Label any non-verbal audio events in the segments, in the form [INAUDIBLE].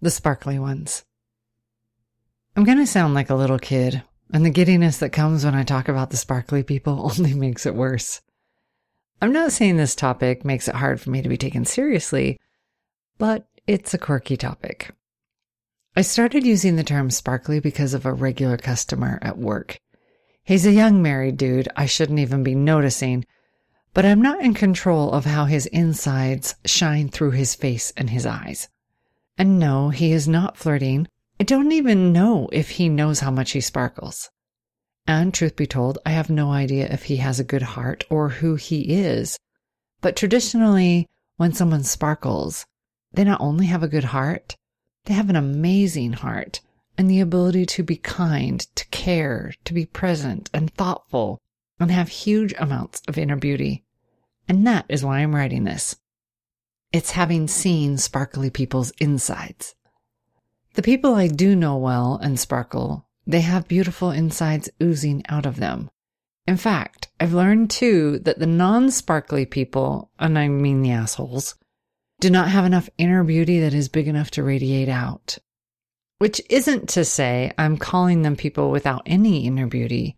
the sparkly ones. I'm going to sound like a little kid, and the giddiness that comes when I talk about the sparkly people [LAUGHS] only makes it worse. I'm not saying this topic makes it hard for me to be taken seriously, but it's a quirky topic. I started using the term sparkly because of a regular customer at work. He's a young married dude I shouldn't even be noticing, but I'm not in control of how his insides shine through his face and his eyes. And no, he is not flirting. I don't even know if he knows how much he sparkles. And truth be told, I have no idea if he has a good heart or who he is. But traditionally, when someone sparkles, they not only have a good heart, they have an amazing heart and the ability to be kind, to care, to be present and thoughtful, and have huge amounts of inner beauty. And that is why I'm writing this. It's having seen sparkly people's insides. The people I do know well and sparkle, they have beautiful insides oozing out of them. In fact, I've learned too that the non sparkly people, and I mean the assholes, do not have enough inner beauty that is big enough to radiate out. Which isn't to say I'm calling them people without any inner beauty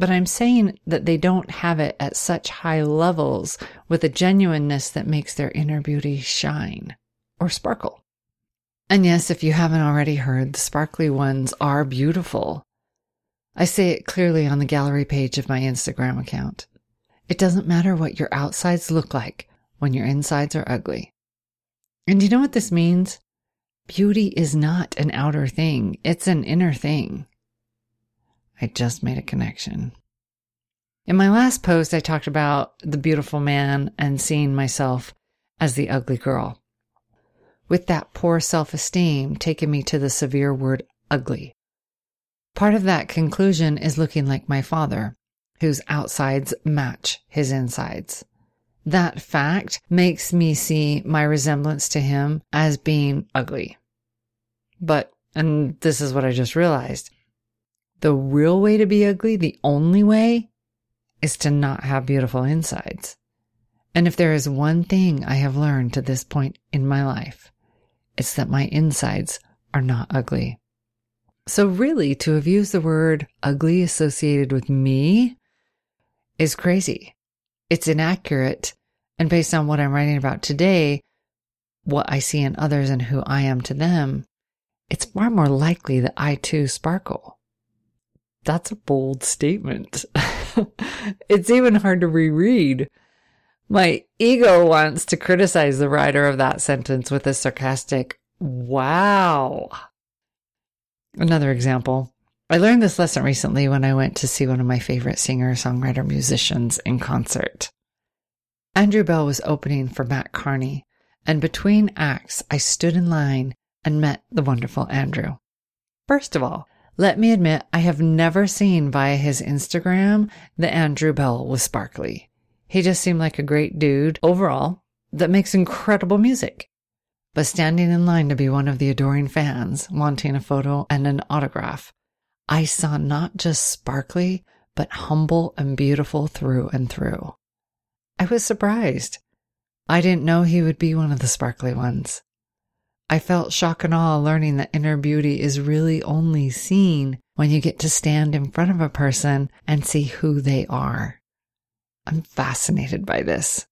but I'm saying that they don't have it at such high levels with a genuineness that makes their inner beauty shine or sparkle. And yes, if you haven't already heard, the sparkly ones are beautiful. I say it clearly on the gallery page of my Instagram account. It doesn't matter what your outsides look like when your insides are ugly. And you know what this means? Beauty is not an outer thing, it's an inner thing. I just made a connection. In my last post, I talked about the beautiful man and seeing myself as the ugly girl. With that poor self esteem taking me to the severe word ugly. Part of that conclusion is looking like my father, whose outsides match his insides. That fact makes me see my resemblance to him as being ugly. But, and this is what I just realized, the real way to be ugly, the only way, is to not have beautiful insides. And if there is one thing I have learned to this point in my life, it's that my insides are not ugly. So, really, to have used the word ugly associated with me is crazy. It's inaccurate. And based on what I'm writing about today, what I see in others and who I am to them, it's far more likely that I too sparkle. That's a bold statement. [LAUGHS] it's even hard to reread. My ego wants to criticize the writer of that sentence with a sarcastic, wow. Another example. I learned this lesson recently when I went to see one of my favorite singer songwriter musicians in concert. Andrew Belle was opening for Matt Kearney, and between acts, I stood in line and met the wonderful Andrew. First of all, let me admit, I have never seen via his Instagram that Andrew Belle was sparkly. He just seemed like a great dude overall that makes incredible music. But standing in line to be one of the adoring fans, wanting a photo and an autograph, I saw not just sparkly, but humble and beautiful through and through. I was surprised. I didn't know he would be one of the sparkly ones. I felt shock and awe learning that inner beauty is really only seen when you get to stand in front of a person and see who they are. I'm fascinated by this.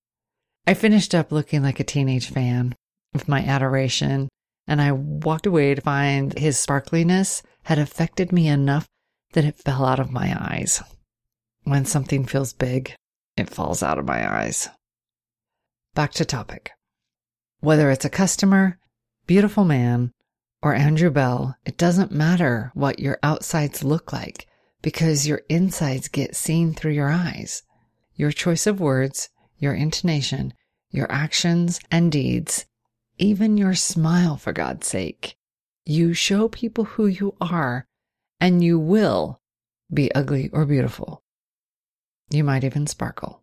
I finished up looking like a teenage fan with my adoration, and I walked away to find his sparkliness had affected me enough that it fell out of my eyes. When something feels big, it falls out of my eyes. Back to topic. Whether it's a customer, beautiful man, or Andrew Belle, it doesn't matter what your outsides look like because your insides get seen through your eyes. Your choice of words, your intonation, your actions and deeds, even your smile, for God's sake. You show people who you are, and you will be ugly or beautiful. You might even sparkle.